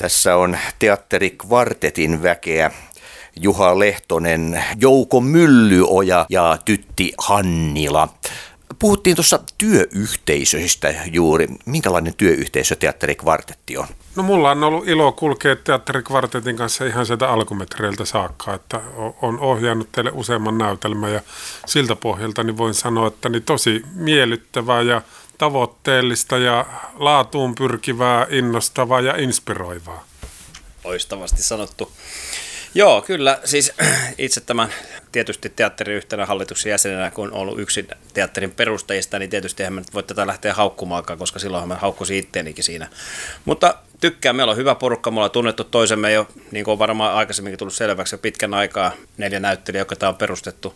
Tässä on teatterikvartetin väkeä. Juha Lehtonen, Jouko Myllyoja ja Tytti Hannila. Puhuttiin tuossa työyhteisöistä juuri. Minkälainen työyhteisö teatterikvartetti on? No mulla on ollut ilo kulkea teatterikvartetin kanssa ihan sieltä alkumetreiltä saakka, että on ohjannut teille useamman näytelmän ja siltä pohjalta niin voin sanoa, että niin tosi miellyttävää ja tavoitteellista ja laatuun pyrkivää, innostavaa ja inspiroivaa. Loistavasti sanottu. Joo, kyllä. Siis itse tämän tietysti teatteriyhtänä hallituksen jäsenenä, kun on ollut yksi teatterin perustajista, niin tietysti nyt voi tätä lähteä haukkumaakaan, koska silloin mä haukkusin itteenikin siinä. Mutta tykkään, meillä on hyvä porukka, me ollaan tunnettu toisemme jo, niin kuin on varmaan aikaisemminkin tullut selväksi, jo pitkän aikaa neljä näyttelijä, joka tämä on perustettu,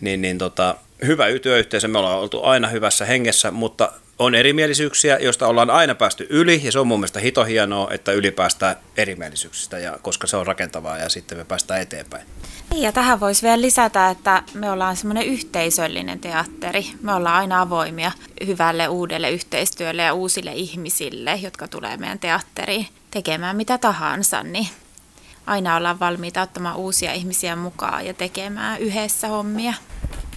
niin, niin tota, hyvä työyhteisö, me ollaan oltu aina hyvässä hengessä, mutta on erimielisyyksiä, joista ollaan aina päästy yli, ja se on mun mielestä hito hienoa, että yli päästään erimielisyyksistä, ja koska se on rakentavaa, ja sitten me päästään eteenpäin. Niin, ja tähän voisi vielä lisätä, että me ollaan semmoinen yhteisöllinen teatteri. Me ollaan aina avoimia hyvälle uudelle yhteistyölle ja uusille ihmisille, jotka tulee meidän teatteriin tekemään mitä tahansa, niin aina ollaan valmiita ottamaan uusia ihmisiä mukaan ja tekemään yhdessä hommia.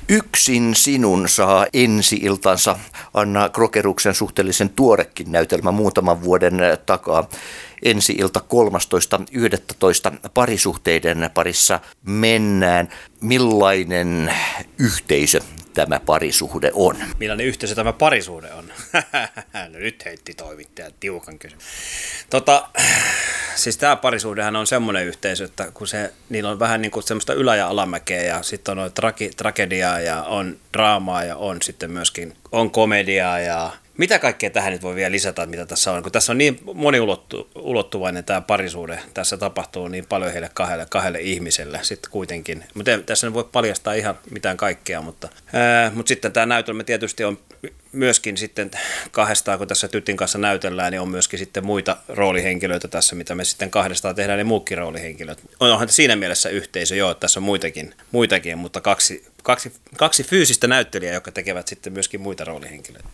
Yksin sinun saa ensi-iltansa Anna Krokeruksen suhteellisen tuorekin näytelmä muutaman vuoden takaa. Ensi-ilta 13.11. parisuhteiden parissa mennään. Millainen yhteisö tämä parisuhde on? Millainen yhteisö tämä parisuhde on? no nyt heitti toimittaja tiukan kysymys. Tota, siis tämä parisuhdehan on semmoinen yhteisö, että kun se, niillä on vähän niin kuin semmoista ylä- ja alamäkeä ja sitten on trage- tragediaa ja on draamaa ja on sitten myöskin on komediaa ja mitä kaikkea tähän nyt voi vielä lisätä, mitä tässä on? Kun tässä on niin moniulottuvainen tämä parisuhde, tässä tapahtuu niin paljon heille kahdelle, kahdelle ihmiselle sitten kuitenkin. Mutta tässä ei voi paljastaa ihan mitään kaikkea, mutta, ää, mutta sitten tämä näytelmä tietysti on myöskin sitten kahdestaan, kun tässä Tytin kanssa näytellään, niin on myöskin sitten muita roolihenkilöitä tässä, mitä me sitten kahdestaan tehdään, niin muukin roolihenkilöt. Onhan siinä mielessä yhteisö, joo, että tässä on muitakin, muitakin mutta kaksi, kaksi, kaksi fyysistä näyttelijää, jotka tekevät sitten myöskin muita roolihenkilöitä.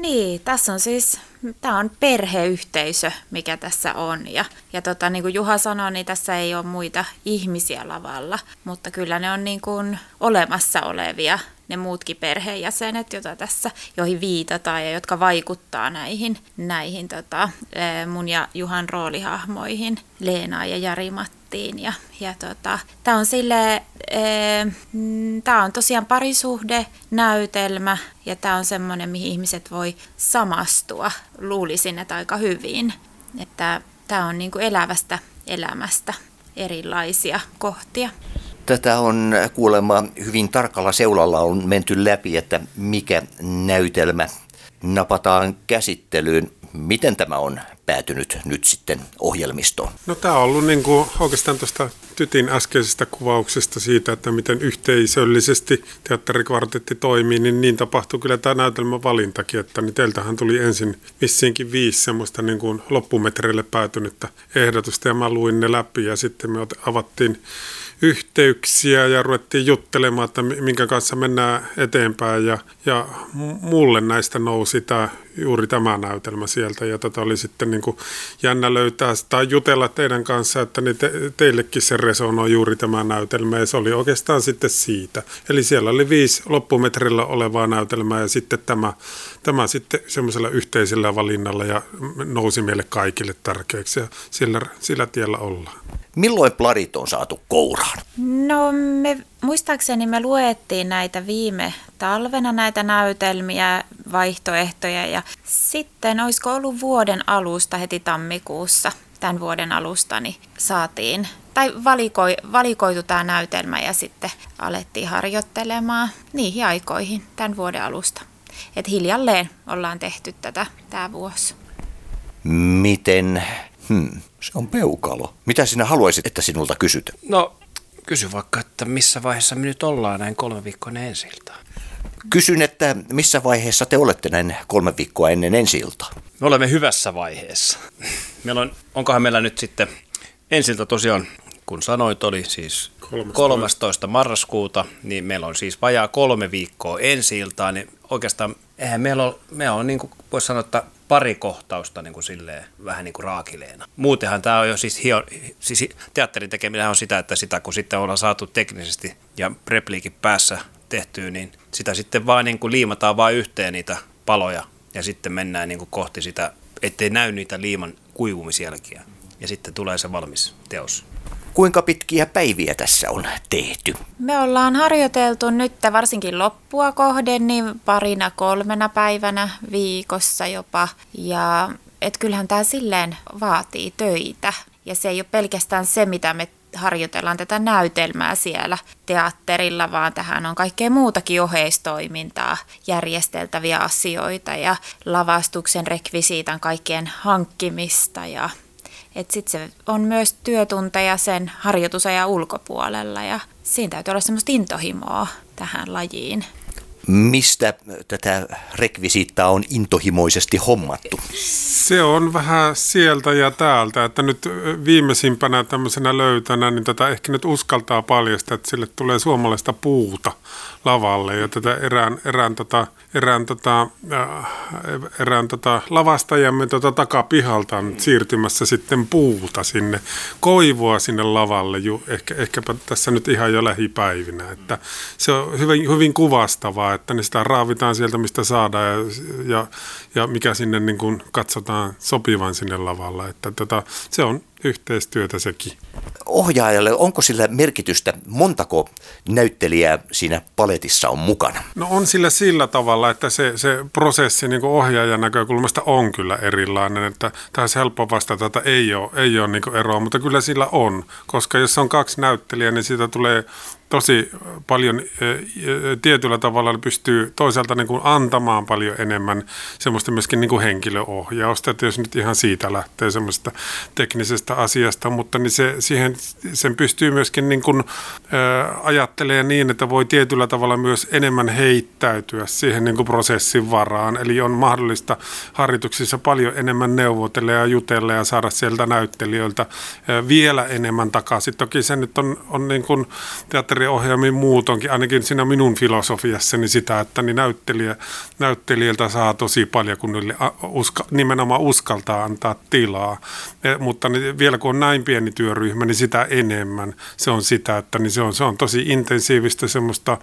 Niin, tässä on siis, tämä on perheyhteisö, mikä tässä on. Ja, ja tota, niin kuin Juha sanoi, niin tässä ei ole muita ihmisiä lavalla, mutta kyllä ne on niin kuin olemassa olevia ne muutkin perheenjäsenet, joita tässä, joihin viitataan ja jotka vaikuttaa näihin, näihin tota, mun ja Juhan roolihahmoihin, Leena ja Jari Mattiin. Ja, ja tota, tämä on sille, mm, tämä on tosiaan parisuhde, näytelmä ja tämä on semmoinen, mihin ihmiset voi samastua, luulisin, että aika hyvin. Että tämä on niin elävästä elämästä erilaisia kohtia. Tätä on kuulemma hyvin tarkalla seulalla on menty läpi, että mikä näytelmä napataan käsittelyyn. Miten tämä on päätynyt nyt sitten ohjelmistoon? No tämä on ollut niin kuin oikeastaan tuosta Tytin äskeisestä kuvauksesta siitä, että miten yhteisöllisesti teatterikvartetti toimii, niin niin tapahtui kyllä tämä näytelmä valintakin, että niin teiltähän tuli ensin vissiinkin viisi semmoista niin kuin loppumetreille päätynyttä ehdotusta ja mä luin ne läpi ja sitten me avattiin yhteyksiä ja ruvettiin juttelemaan, että minkä kanssa mennään eteenpäin. Ja, ja mulle näistä nousi tämä, juuri tämä näytelmä sieltä ja tätä oli sitten niin kuin jännä löytää tai jutella teidän kanssa, että niin te, teillekin se resonoi juuri tämä näytelmä ja se oli oikeastaan sitten siitä. Eli siellä oli viisi loppumetrillä olevaa näytelmää ja sitten tämä, tämä sitten semmoisella yhteisellä valinnalla ja nousi meille kaikille tärkeäksi ja sillä, sillä tiellä ollaan. Milloin plarit on saatu kouraan? No me, muistaakseni me luettiin näitä viime talvena näitä näytelmiä, vaihtoehtoja ja sitten olisiko ollut vuoden alusta heti tammikuussa, tämän vuoden alusta, niin saatiin tai valikoi, valikoitu tämä näytelmä ja sitten alettiin harjoittelemaan niihin aikoihin tämän vuoden alusta. Et hiljalleen ollaan tehty tätä tämä vuosi. Miten Hmm, se on peukalo. Mitä sinä haluaisit, että sinulta kysyt? No, kysy vaikka, että missä vaiheessa me nyt ollaan näin kolme viikkoa ensi Kysyn, että missä vaiheessa te olette näin kolme viikkoa ennen ensi -iltaa? Me olemme hyvässä vaiheessa. Meillä on, onkohan meillä nyt sitten ensiltä tosiaan, kun sanoit, oli siis 13. 13. marraskuuta, niin meillä on siis vajaa kolme viikkoa ensi iltaa, niin oikeastaan eihän meillä ole, me on niin kuin voisi sanoa, että pari kohtausta niin kuin silleen, vähän niin kuin raakileena. Muutenhan tämä on jo siis, hio, siis teatterin tekeminen on sitä, että sitä kun sitten ollaan saatu teknisesti ja repliikin päässä tehtyä, niin sitä sitten vaan niin kuin liimataan vain yhteen niitä paloja ja sitten mennään niin kuin kohti sitä, ettei näy niitä liiman kuivumisjälkiä. Ja sitten tulee se valmis teos. Kuinka pitkiä päiviä tässä on tehty? Me ollaan harjoiteltu nyt varsinkin loppua kohden niin parina kolmena päivänä viikossa jopa. Ja et kyllähän tämä silleen vaatii töitä. Ja se ei ole pelkästään se, mitä me harjoitellaan tätä näytelmää siellä teatterilla, vaan tähän on kaikkea muutakin oheistoimintaa, järjesteltäviä asioita ja lavastuksen rekvisiitan kaikkien hankkimista ja sitten se on myös työtunteja sen harjoitusajan ulkopuolella ja siinä täytyy olla semmoista intohimoa tähän lajiin. Mistä tätä rekvisiittaa on intohimoisesti hommattu? Se on vähän sieltä ja täältä, että nyt viimeisimpänä tämmöisenä löytänä, niin tätä ehkä nyt uskaltaa paljastaa, että sille tulee suomalaista puuta lavalle ja tätä erään, erään, tota, erään, tota, äh, erään tota lavastajamme tota takapihalta on siirtymässä sitten puuta sinne, koivua sinne lavalle, ju, ehkä, ehkäpä tässä nyt ihan jo lähipäivinä, että se on hyvin, hyvin kuvastavaa, että niin sitä raavitaan sieltä, mistä saadaan ja, ja, ja mikä sinne niin kuin katsotaan sopivan sinne lavalle, että tota, se on yhteistyötä sekin. Ohjaajalle, onko sillä merkitystä, montako näyttelijää siinä paletissa on mukana? No on sillä sillä tavalla, että se, se prosessi niin ohjaajan näkökulmasta on kyllä erilainen, että tässä helppo vastata, että ei ole, ei ole niin eroa, mutta kyllä sillä on, koska jos on kaksi näyttelijää, niin siitä tulee tosi paljon tietyllä tavalla pystyy toisaalta niin kuin antamaan paljon enemmän semmoista myöskin niin kuin henkilöohjausta, että jos nyt ihan siitä lähtee semmoista teknisestä asiasta, mutta niin se, siihen, sen pystyy myöskin niin kuin, ä, ajattelee niin, että voi tietyllä tavalla myös enemmän heittäytyä siihen niin kuin prosessin varaan, eli on mahdollista harjoituksissa paljon enemmän neuvotella ja jutella ja saada sieltä näyttelijöiltä vielä enemmän takaisin. Toki se nyt on, on niin kuin teatteri teatteriohjelmiin muutonkin, ainakin siinä minun filosofiassani sitä, että niin näyttelijä, näyttelijältä saa tosi paljon, kun niille uska, nimenomaan uskaltaa antaa tilaa. Ja, mutta niin vielä kun on näin pieni työryhmä, niin sitä enemmän se on sitä, että niin se, on, se on tosi intensiivistä semmoista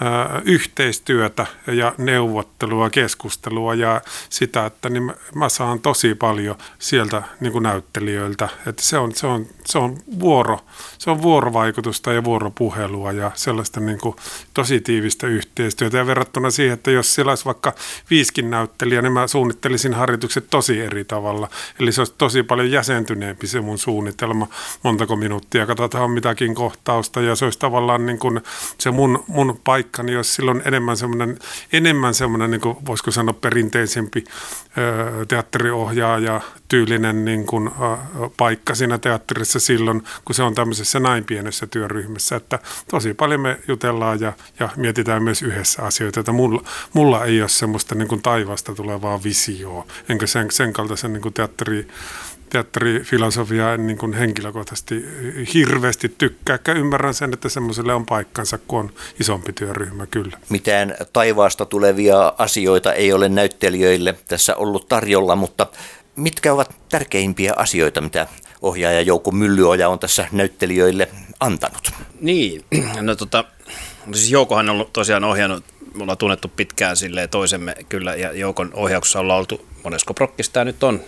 ää, yhteistyötä ja neuvottelua, keskustelua ja sitä, että niin mä saan tosi paljon sieltä niin kuin näyttelijöiltä. Että se on, se on, se on vuoro, se on vuorovaikutusta ja vuoropuhelua vuoropuhelua ja sellaista niin kuin tosi tiivistä yhteistyötä. Ja verrattuna siihen, että jos siellä olisi vaikka viiskin näyttelijä, niin mä suunnittelisin harjoitukset tosi eri tavalla. Eli se olisi tosi paljon jäsentyneempi se mun suunnitelma, montako minuuttia katsotaan mitäkin kohtausta. Ja se olisi tavallaan niin kuin se mun, mun paikkani, jos silloin enemmän semmoinen, enemmän semmoinen niin kuin voisiko sanoa perinteisempi teatteriohjaaja, tyylinen niin kuin, paikka siinä teatterissa silloin, kun se on tämmöisessä näin pienessä työryhmässä. Että tosi paljon me jutellaan ja, ja mietitään myös yhdessä asioita, että mulla, mulla ei ole semmoista niin kuin taivasta tulevaa visioa, enkä sen, sen kaltaisen niin kuin teatteri, teatterifilosofiaa en niin kuin henkilökohtaisesti hirveästi tykkää. Ymmärrän sen, että semmoiselle on paikkansa, kun on isompi työryhmä kyllä. Mitään taivaasta tulevia asioita ei ole näyttelijöille tässä ollut tarjolla, mutta mitkä ovat tärkeimpiä asioita, mitä ohjaaja Jouko Myllyoja on tässä näyttelijöille antanut? Niin, no tota, siis Joukohan on ollut tosiaan ohjannut, me ollaan tunnettu pitkään silleen toisemme kyllä, ja Joukon ohjauksessa ollaan oltu, monesko prokkista tämä nyt on.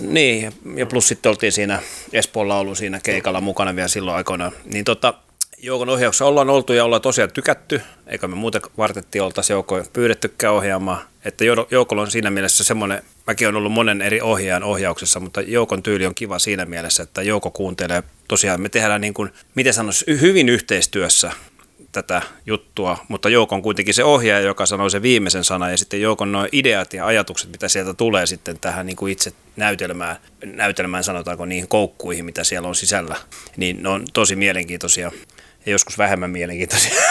Niin, ja plus sitten oltiin siinä Espoon laulu siinä keikalla mukana vielä silloin aikoinaan. Niin tota, Joukon ohjauksessa ollaan oltu ja ollaan tosiaan tykätty, eikä me muuten vartetti oltaisi Joukoa pyydettykään ohjaamaan. Että Joukolla on siinä mielessä semmoinen, mäkin olen ollut monen eri ohjaajan ohjauksessa, mutta Joukon tyyli on kiva siinä mielessä, että Jouko kuuntelee. Tosiaan me tehdään niin kuin, miten sanoisi, hyvin yhteistyössä tätä juttua, mutta Joukon kuitenkin se ohjaaja, joka sanoo se viimeisen sanan, ja sitten Joukon nuo ideat ja ajatukset, mitä sieltä tulee sitten tähän niin kuin itse näytelmään, näytelmään sanotaanko niihin koukkuihin, mitä siellä on sisällä, niin ne on tosi mielenkiintoisia ja joskus vähemmän mielenkiintoisia.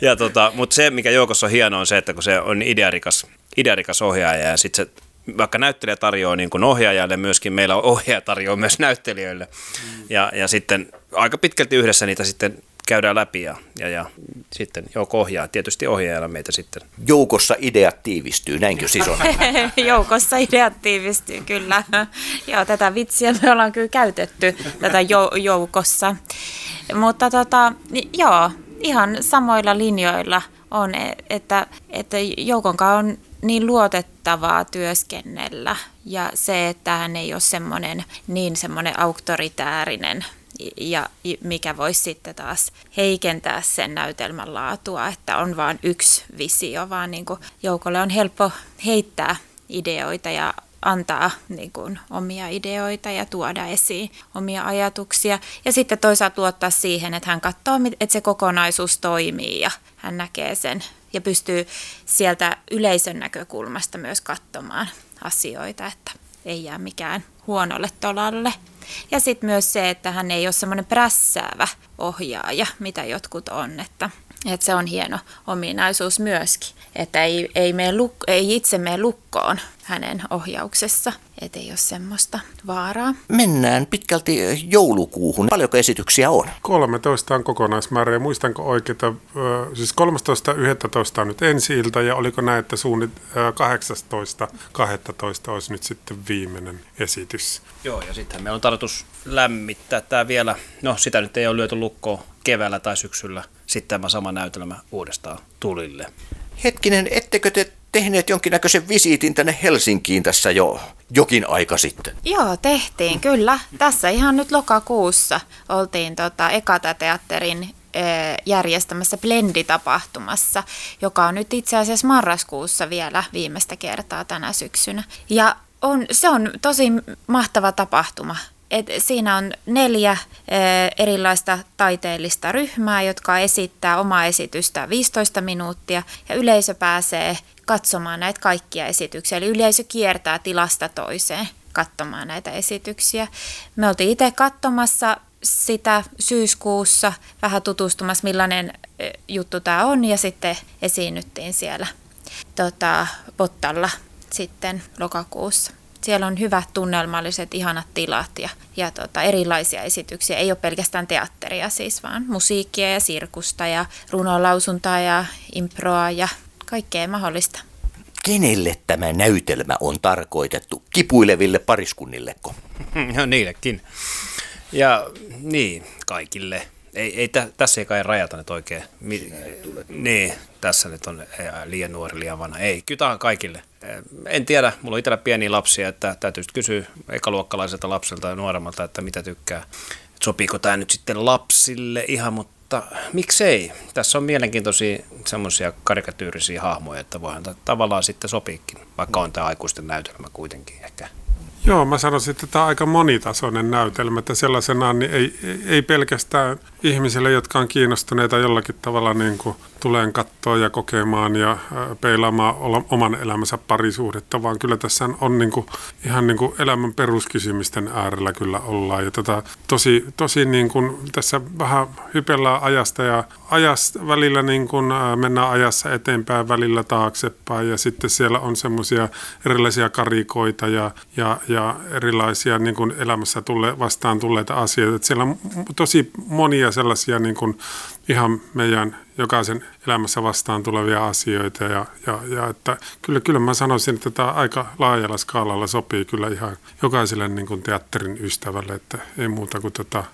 ja tota, mutta se, mikä joukossa on hienoa, on se, että kun se on idearikas, idearikas ohjaaja ja sitten se vaikka näyttelijä tarjoaa niin kuin ohjaajalle, myöskin meillä on ohjaaja tarjoaa myös näyttelijöille. Mm. Ja, ja sitten aika pitkälti yhdessä niitä sitten käydään läpi ja, ja, ja sitten joukko ohjaa, tietysti ohjaajalla meitä sitten. Joukossa ideat tiivistyy, näinkö siis on? Joukossa ideat tiivistyy, kyllä. Joo, tätä vitsiä me ollaan kyllä käytetty, tätä jou- joukossa. Mutta tota, joo, ihan samoilla linjoilla on, että, että Joukonkaan on niin luotettavaa työskennellä ja se, että hän ei ole semmoinen niin semmoinen auktoritäärinen ja mikä voisi sitten taas heikentää sen näytelmän laatua, että on vain yksi visio, vaan niin kuin joukolle on helppo heittää ideoita ja antaa niin kuin, omia ideoita ja tuoda esiin omia ajatuksia. Ja sitten toisaalta luottaa siihen, että hän katsoo, että se kokonaisuus toimii ja hän näkee sen ja pystyy sieltä yleisön näkökulmasta myös katsomaan asioita, että ei jää mikään huonolle tolalle. Ja sitten myös se, että hän ei ole semmoinen prässäävä ohjaaja, mitä jotkut on, että, että se on hieno ominaisuus myöskin, että ei, ei, mene luk- ei itse mene lukkoon hänen ohjauksessa, ettei ole semmoista vaaraa. Mennään pitkälti joulukuuhun. Paljonko esityksiä on? 13 on kokonaismäärä ja muistanko oikeita, siis 13.11 on nyt ensi ilta ja oliko näin, että suunnit 18.12 olisi nyt sitten viimeinen esitys. Joo ja sitten meillä on tarkoitus lämmittää tämä vielä, no sitä nyt ei ole lyöty lukkoon keväällä tai syksyllä, sitten tämä sama näytelmä uudestaan tulille. Hetkinen, ettekö te tehneet jonkinnäköisen visiitin tänne Helsinkiin tässä jo jokin aika sitten? Joo, tehtiin kyllä. Tässä ihan nyt lokakuussa oltiin tota Ekata-teatterin järjestämässä Blendi-tapahtumassa, joka on nyt itse asiassa marraskuussa vielä viimeistä kertaa tänä syksynä. Ja on, se on tosi mahtava tapahtuma. Et siinä on neljä erilaista taiteellista ryhmää, jotka esittää omaa esitystä 15 minuuttia ja yleisö pääsee katsomaan näitä kaikkia esityksiä. Eli yleisö kiertää tilasta toiseen katsomaan näitä esityksiä. Me oltiin itse katsomassa sitä syyskuussa, vähän tutustumassa millainen juttu tämä on ja sitten esiinnyttiin siellä tota, Pottalla sitten lokakuussa. Siellä on hyvät tunnelmalliset, ihanat tilat ja, ja tota, erilaisia esityksiä. Ei ole pelkästään teatteria siis, vaan musiikkia ja sirkusta ja runolausuntaa ja improa ja kaikkea mahdollista. Kenelle tämä näytelmä on tarkoitettu? Kipuileville pariskunnilleko? No niillekin. Ja niin, kaikille. Ei, ei tä, tässä ei kai rajata nyt oikein. Mi, niin, tässä nyt on liian nuori, liian vanha. Ei, kyllä tämä on kaikille. En tiedä, mulla on itsellä pieniä lapsia, että täytyy kysyä ekaluokkalaiselta lapselta ja nuoremmalta, että mitä tykkää. Sopiiko tämä nyt sitten lapsille ihan, mutta miksei? Tässä on mielenkiintoisia semmoisia karikatyyrisiä hahmoja, että voihan tavallaan sitten sopiikin, vaikka on tämä aikuisten näytelmä kuitenkin ehkä. Joo, mä sanoisin, että tämä on aika monitasoinen näytelmä, että sellaisenaan niin ei, ei pelkästään ihmisille, jotka on kiinnostuneita jollakin tavalla niin kuin tuleen katsoa ja kokemaan ja peilaamaan oman elämänsä parisuhdetta, vaan kyllä tässä on niin kuin, ihan niin kuin elämän peruskysymisten äärellä kyllä ollaan. Ja tätä tosi, tosi niin kuin, tässä vähän hypellään ajasta ja ajasta välillä niin kuin, mennään ajassa eteenpäin, välillä taaksepäin ja sitten siellä on semmoisia erilaisia karikoita ja, ja, ja erilaisia niin kuin elämässä tulle, vastaan tulleita asioita. Että siellä on tosi monia sellaisia niin kuin, ihan meidän jokaisen elämässä vastaan tulevia asioita. Ja, ja, ja että kyllä, kyllä mä sanoisin, että tämä aika laajalla skaalalla sopii kyllä ihan jokaiselle niin kuin teatterin ystävälle, että ei muuta kuin tätä tota,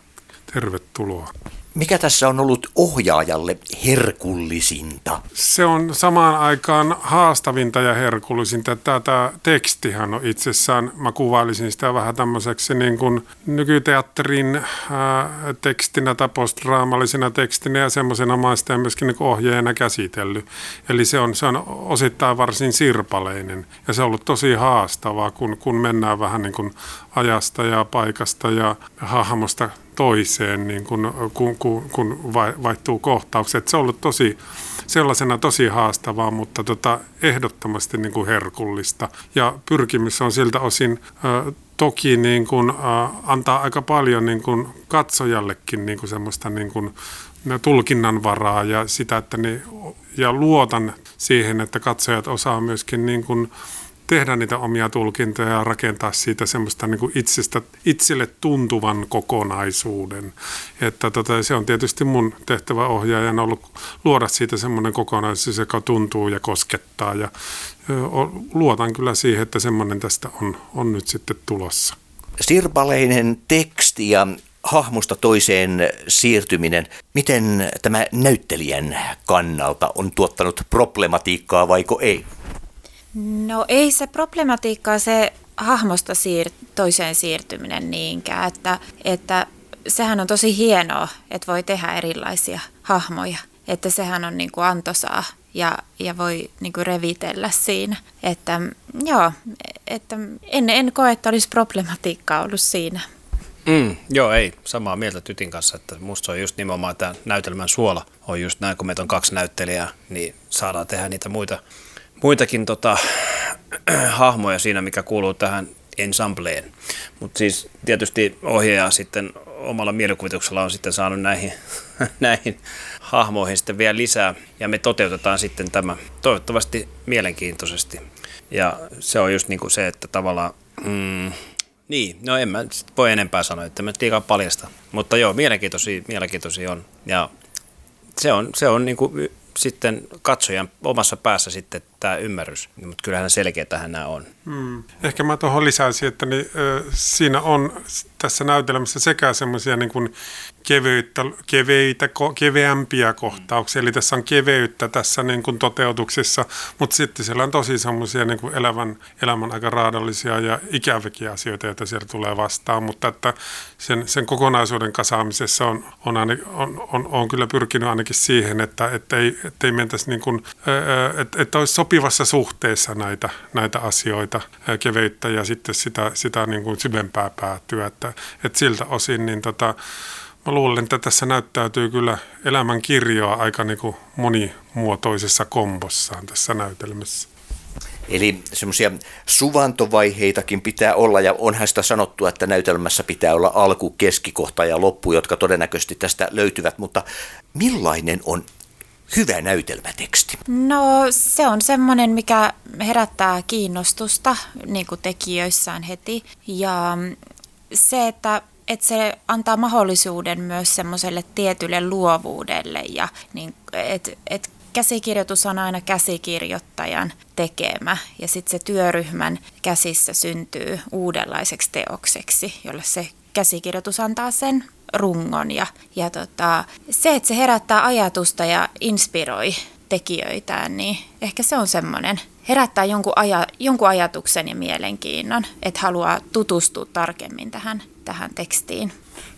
tervetuloa. Mikä tässä on ollut ohjaajalle herkullisinta? Se on samaan aikaan haastavinta ja herkullisinta. Tämä tekstihän on itsessään, mä kuvailisin sitä vähän tämmöiseksi niin kuin nykyteatterin ää, tekstinä tai postdraamallisena tekstinä ja semmoisena mä sitä myöskin niin ohjeena käsitellyt. Eli se on, se on osittain varsin sirpaleinen ja se on ollut tosi haastavaa, kun, kun mennään vähän niin kuin ajasta ja paikasta ja hahmosta toiseen, niin kun, kun, kun, kun vaihtuu kohtaukset. Se on ollut tosi, sellaisena tosi haastavaa, mutta tota, ehdottomasti niin kuin herkullista. Ja pyrkimys on siltä osin äh, toki niin kuin, äh, antaa aika paljon niin kuin katsojallekin niin kuin semmoista niin kuin, tulkinnanvaraa ja sitä, että ne, ja luotan siihen, että katsojat osaa myöskin niin kuin, tehdä niitä omia tulkintoja ja rakentaa siitä semmoista niin kuin itsestä, itselle tuntuvan kokonaisuuden. Että tota, se on tietysti mun tehtävä ohjaajan ollut luoda siitä semmoinen kokonaisuus, joka tuntuu ja koskettaa ja luotan kyllä siihen, että semmoinen tästä on, on nyt sitten tulossa. Sirpaleinen teksti ja hahmosta toiseen siirtyminen, miten tämä näyttelijän kannalta on tuottanut problematiikkaa vaiko ei? No ei se problematiikkaa se hahmosta siir- toiseen siirtyminen niinkään, että, että sehän on tosi hienoa, että voi tehdä erilaisia hahmoja. Että sehän on niin kuin antoisaa ja, ja voi niin kuin revitellä siinä. Että joo, että en, en koe, että olisi problematiikkaa ollut siinä. Mm, joo, ei. Samaa mieltä Tytin kanssa, että musta on just nimenomaan tämä näytelmän suola on just näin, kun meitä on kaksi näyttelijää, niin saadaan tehdä niitä muita, muitakin tota, hahmoja siinä, mikä kuuluu tähän ensembleen. Mutta siis tietysti ohjaaja sitten omalla mielikuvituksella on sitten saanut näihin, näihin hahmoihin sitten vielä lisää, ja me toteutetaan sitten tämä toivottavasti mielenkiintoisesti. Ja se on just niin kuin se, että tavallaan mm, niin, no en mä voi enempää sanoa, että mä liikaa paljasta. Mutta joo, mielenkiintoisia, mielenkiintoisia on. Ja se on, se on niin kuin sitten katsojan omassa päässä sitten tämä ymmärrys. Mutta kyllähän selkeätähän nämä on. Hmm. Ehkä mä tuohon lisäisin, että niin, äh, siinä on tässä näytelmässä sekä semmoisia niin kevyyttä, keveitä, keveämpiä kohtauksia, eli tässä on keveyttä tässä niin kuin toteutuksessa, mutta sitten siellä on tosi semmoisia niin kuin elämän, elämän aika raadollisia ja ikäviä asioita, joita siellä tulee vastaan, mutta että sen, sen kokonaisuuden kasaamisessa on, on, on, on, on kyllä pyrkinyt ainakin siihen, että, että ei, että ei mentäisi niin kuin, että, että olisi sopivassa suhteessa näitä, näitä asioita, keveyttä ja sitten sitä, sitä niin kuin syvempää päätyä, että, että siltä osin niin tota, Mä luulen, että tässä näyttäytyy kyllä elämän kirjoa aika niin kuin monimuotoisessa kombossaan tässä näytelmässä. Eli semmoisia suvantovaiheitakin pitää olla, ja onhan sitä sanottu, että näytelmässä pitää olla alku, keskikohta ja loppu, jotka todennäköisesti tästä löytyvät, mutta millainen on hyvä näytelmäteksti? No se on semmoinen, mikä herättää kiinnostusta niin kuin tekijöissään heti, ja se, että että se antaa mahdollisuuden myös semmoiselle tietylle luovuudelle ja niin, että et käsikirjoitus on aina käsikirjoittajan tekemä ja sitten se työryhmän käsissä syntyy uudenlaiseksi teokseksi, jolle se käsikirjoitus antaa sen rungon ja, ja tota, se, että se herättää ajatusta ja inspiroi tekijöitään, niin ehkä se on semmoinen, herättää jonkun, aja, jonkun ajatuksen ja mielenkiinnon, että haluaa tutustua tarkemmin tähän, tähän tekstiin.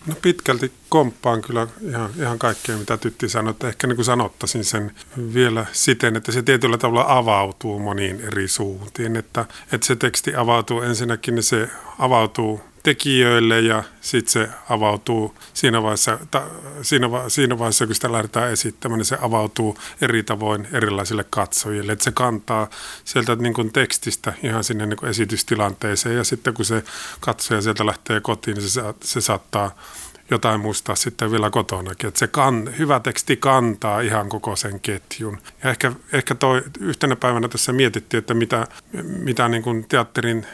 No pitkälti komppaan kyllä ihan, ihan kaikkea, mitä Tytti sanoi. Että ehkä niin kuin sanottaisin sen vielä siten, että se tietyllä tavalla avautuu moniin eri suuntiin. Että, että se teksti avautuu ensinnäkin, niin se avautuu tekijöille ja sitten se avautuu siinä vaiheessa, ta, siinä, va, siinä vaiheessa, kun sitä lähdetään esittämään, niin se avautuu eri tavoin erilaisille katsojille. Että se kantaa sieltä niin kuin tekstistä ihan sinne niin kuin esitystilanteeseen ja sitten kun se katsoja sieltä lähtee kotiin, niin se, se saattaa jotain muistaa sitten vielä kotonakin. Että se kan, hyvä teksti kantaa ihan koko sen ketjun. Ja ehkä, ehkä toi yhtenä päivänä tässä mietittiin, että mitä, mitä niin kuin teatterin,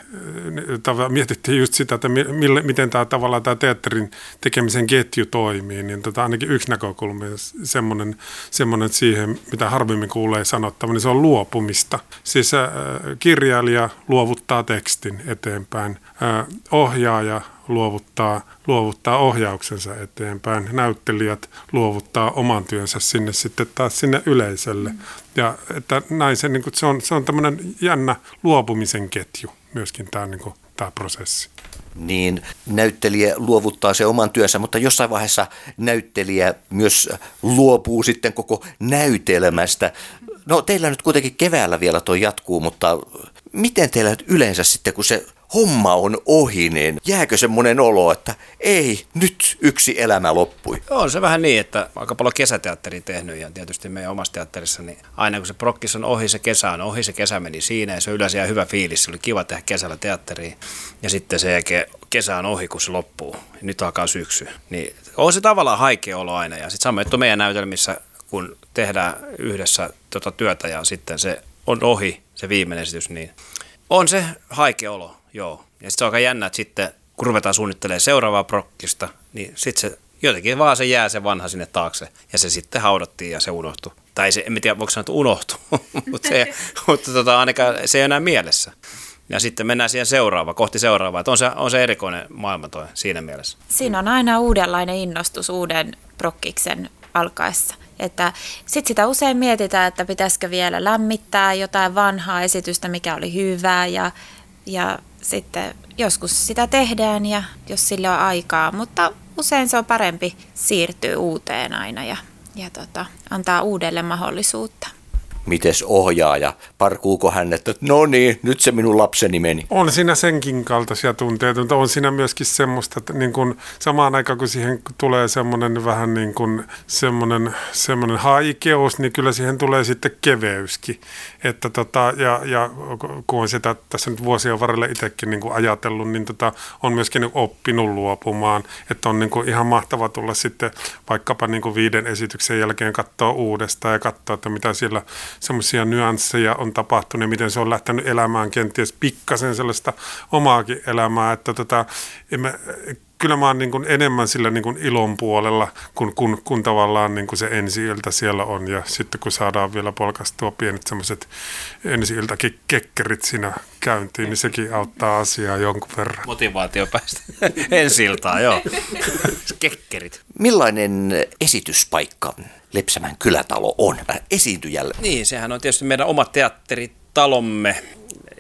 mietittiin just sitä, että mille, miten tämä tavallaan tämä teatterin tekemisen ketju toimii. Niin tota, ainakin yksi näkökulma semmoinen, semmoinen siihen, mitä harvemmin kuulee sanottavan, niin se on luopumista. Siis äh, kirjailija luovuttaa tekstin eteenpäin, äh, ohjaaja luovuttaa, luovuttaa ohjauksensa eteenpäin. Näyttelijät luovuttaa oman työnsä sinne sitten taas sinne yleisölle. Mm. Ja että näin se, niin kuin, se on, se on tämmöinen jännä luopumisen ketju myöskin tämä, niin kuin, tämä prosessi niin näyttelijä luovuttaa se oman työnsä, mutta jossain vaiheessa näyttelijä myös luopuu sitten koko näytelmästä. No teillä nyt kuitenkin keväällä vielä tuo jatkuu, mutta miten teillä yleensä sitten, kun se homma on ohi, niin jääkö semmoinen olo, että ei, nyt yksi elämä loppui? On se vähän niin, että aika paljon kesäteatteri tehnyt ja tietysti meidän omassa teatterissa, niin aina kun se prokkis on ohi, se kesä on ohi, se kesä meni siinä ja se on yleensä ihan hyvä fiilis, se oli kiva tehdä kesällä teatteriin ja sitten se jälkeen kesä on ohi, kun se loppuu. Ja nyt alkaa syksy. Niin on se tavallaan haikea olo aina ja sitten samoin, että meidän näytelmissä, kun tehdään yhdessä tota työtä ja sitten se on ohi, se viimeinen esitys, niin On se haikea olo, joo. Ja sitten se on aika jännä, että sitten kun ruvetaan suunnittelemaan seuraavaa prokkista, niin sitten se jotenkin vaan se jää se vanha sinne taakse ja se sitten haudattiin ja se unohtui. Tai se, en tiedä, voiko sanoa, että unohtui, mutta, se, mutta tota, ainakaan se ei enää mielessä. Ja sitten mennään siihen seuraavaan, kohti seuraavaa. Että on, se, on se erikoinen maailma toi siinä mielessä. Siinä on aina uudenlainen innostus uuden prokkiksen alkaessa. Että sitten sitä usein mietitään, että pitäisikö vielä lämmittää jotain vanhaa esitystä, mikä oli hyvää ja, ja sitten joskus sitä tehdään ja jos sillä on aikaa, mutta usein se on parempi siirtyä uuteen aina ja, ja tota, antaa uudelle mahdollisuutta mites ohjaaja, parkuuko hän, että no niin, nyt se minun lapseni meni. On siinä senkin kaltaisia tunteita, mutta on siinä myöskin semmoista, että niin kuin samaan aikaan kun siihen tulee semmoinen vähän niin kuin semmoinen, semmoinen haikeus, niin kyllä siihen tulee sitten keveyskin. Että tota, ja, ja kun on sitä tässä nyt vuosien varrella itsekin niin ajatellut, niin tota, on myöskin niin oppinut luopumaan. Että on niin kuin ihan mahtava tulla sitten vaikkapa niin kuin viiden esityksen jälkeen katsoa uudestaan ja katsoa, että mitä siellä semmoisia nyansseja on tapahtunut ja miten se on lähtenyt elämään kenties pikkasen sellaista omaakin elämää, että tota, emme, kyllä mä oon niin kuin enemmän sillä niin kuin ilon puolella, kun, kun, kun tavallaan niin kuin se ensi siellä on. Ja sitten kun saadaan vielä polkastua pienet semmoiset ensi kekkerit siinä käyntiin, niin sekin auttaa asiaa jonkun verran. Motivaatio päästä ensi joo. Kekkerit. Millainen esityspaikka Lepsämän kylätalo on esiintyjälle? Niin, sehän on tietysti meidän oma teatteritalomme.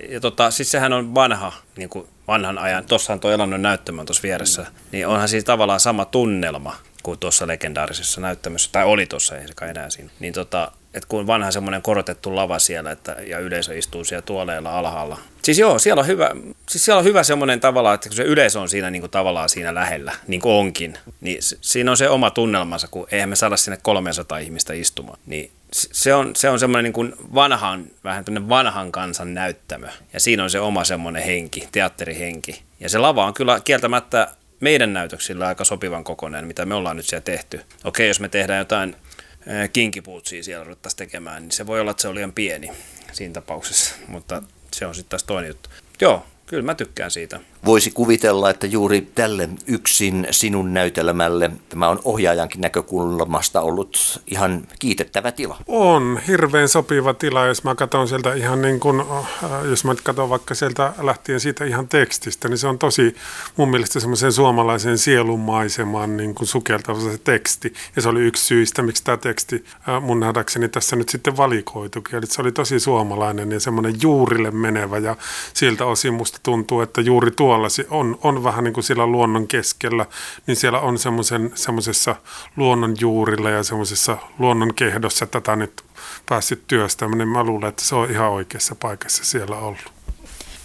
Ja tota, siis sehän on vanha, niin kuin vanhan ajan, tuossahan tuo Elannon näyttämö tuossa vieressä, niin onhan siis tavallaan sama tunnelma kuin tuossa legendaarisessa näyttämössä, tai oli tuossa, ei sekä enää siinä. Niin tota, että kun vanha semmoinen korotettu lava siellä että, ja yleisö istuu siellä tuoleilla alhaalla. Siis joo, siellä on hyvä, siis siellä on hyvä semmoinen tavalla, että kun se yleisö on siinä niin kuin tavallaan siinä lähellä, niin kuin onkin, niin siinä on se oma tunnelmansa, kun eihän me saada sinne 300 ihmistä istumaan. Niin se on, se on semmoinen niin kuin vanhan, vähän vanhan kansan näyttämö. Ja siinä on se oma semmoinen henki, teatterihenki. Ja se lava on kyllä kieltämättä meidän näytöksillä aika sopivan kokoinen, mitä me ollaan nyt siellä tehty. Okei, jos me tehdään jotain kinkipuutsia siellä ruvettaisiin tekemään, niin se voi olla, että se oli liian pieni siinä tapauksessa, mutta se on sitten taas toinen juttu. Joo, kyllä mä tykkään siitä. Voisi kuvitella, että juuri tälle yksin sinun näytelmälle tämä on ohjaajankin näkökulmasta ollut ihan kiitettävä tila. On hirveän sopiva tila, jos mä katson sieltä ihan niin kuin, äh, jos mä katson vaikka sieltä lähtien siitä ihan tekstistä, niin se on tosi mun mielestä semmoisen suomalaisen sielunmaisemaan niin kuin sukeltava se teksti. Ja se oli yksi syistä, miksi tämä teksti äh, mun nähdäkseni tässä nyt sitten valikoitukin. Eli se oli tosi suomalainen ja semmoinen juurille menevä ja siltä osin musta tuntuu, että juuri tuo tuolla on, on vähän niin kuin siellä luonnon keskellä, niin siellä on semmoisessa luonnon juurilla ja semmoisessa luonnon kehdossa tätä nyt päässyt työstämään, niin mä luulen, että se on ihan oikeassa paikassa siellä ollut.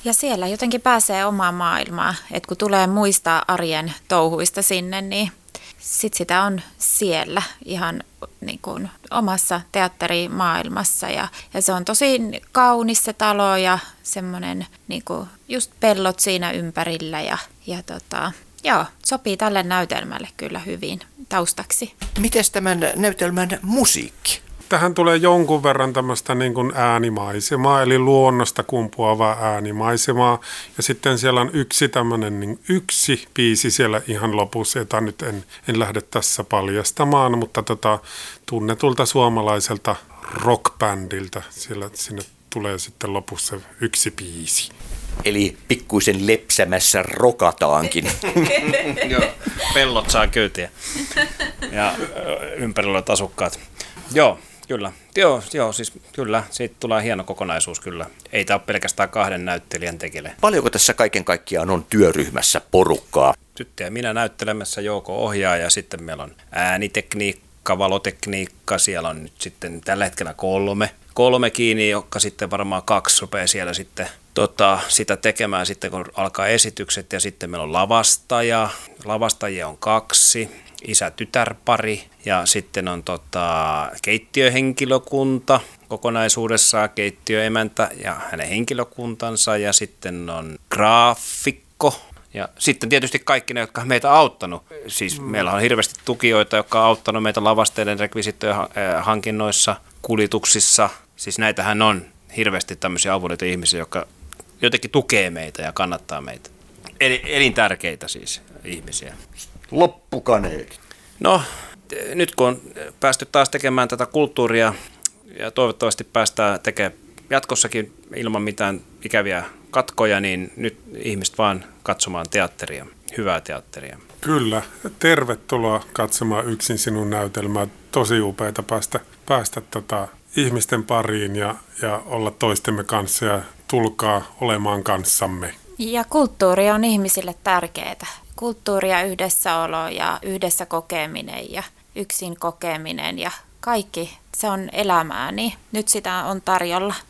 Ja siellä jotenkin pääsee omaan maailmaan, että kun tulee muista arjen touhuista sinne, niin sit sitä on siellä ihan niin kuin omassa teatterimaailmassa ja, ja se on tosi kaunis se talo ja semmoinen niin kuin just pellot siinä ympärillä ja, ja tota, joo, sopii tälle näytelmälle kyllä hyvin taustaksi. Miten tämän näytelmän musiikki? Tähän tulee jonkun verran tämmöistä niin kuin äänimaisemaa, eli luonnosta kumpuavaa äänimaisemaa. Ja sitten siellä on yksi tämmöinen, niin yksi biisi siellä ihan lopussa, jota nyt en, en lähde tässä paljastamaan, mutta tota, tunnetulta suomalaiselta rockbändiltä, siellä sinne tulee sitten lopussa yksi biisi. Eli pikkuisen lepsämässä rokataankin. Joo, pellot saa kyytiä ja ympärillä asukkaat. Joo, Kyllä, joo, joo siis kyllä, siitä tulee hieno kokonaisuus kyllä. Ei tämä ole pelkästään kahden näyttelijän tekele. Paljonko tässä kaiken kaikkiaan on työryhmässä porukkaa? Tyttö ja minä näyttelemässä Jouko ohjaa ja sitten meillä on äänitekniikka, valotekniikka, siellä on nyt sitten tällä hetkellä kolme, kolme kiinni, jotka sitten varmaan kaksi rupeaa siellä sitten tota, sitä tekemään sitten, kun alkaa esitykset. Ja sitten meillä on lavastaja, lavastajia on kaksi, isä-tytärpari ja sitten on tota, keittiöhenkilökunta kokonaisuudessaan, keittiöemäntä ja hänen henkilökuntansa ja sitten on graafikko ja sitten tietysti kaikki ne, jotka meitä auttanut. Siis mm. meillä on hirveästi tukijoita, jotka on auttanut meitä lavasteiden rekvisittojen eh, hankinnoissa, kuljetuksissa. Siis näitähän on hirveästi tämmöisiä avulijoita ihmisiä, jotka jotenkin tukee meitä ja kannattaa meitä. Eli elintärkeitä siis ihmisiä. Loppukaneet. No, nyt kun on päästy taas tekemään tätä kulttuuria ja toivottavasti päästään tekemään jatkossakin ilman mitään ikäviä katkoja, niin nyt ihmiset vaan katsomaan teatteria, hyvää teatteria. Kyllä, tervetuloa katsomaan yksin sinun näytelmää. Tosi upeita päästä, päästä tota, ihmisten pariin ja, ja olla toistemme kanssa ja tulkaa olemaan kanssamme. Ja kulttuuri on ihmisille tärkeää. Kulttuuri ja yhdessäolo ja yhdessä kokeminen ja yksin kokeminen ja kaikki, se on elämää, niin nyt sitä on tarjolla.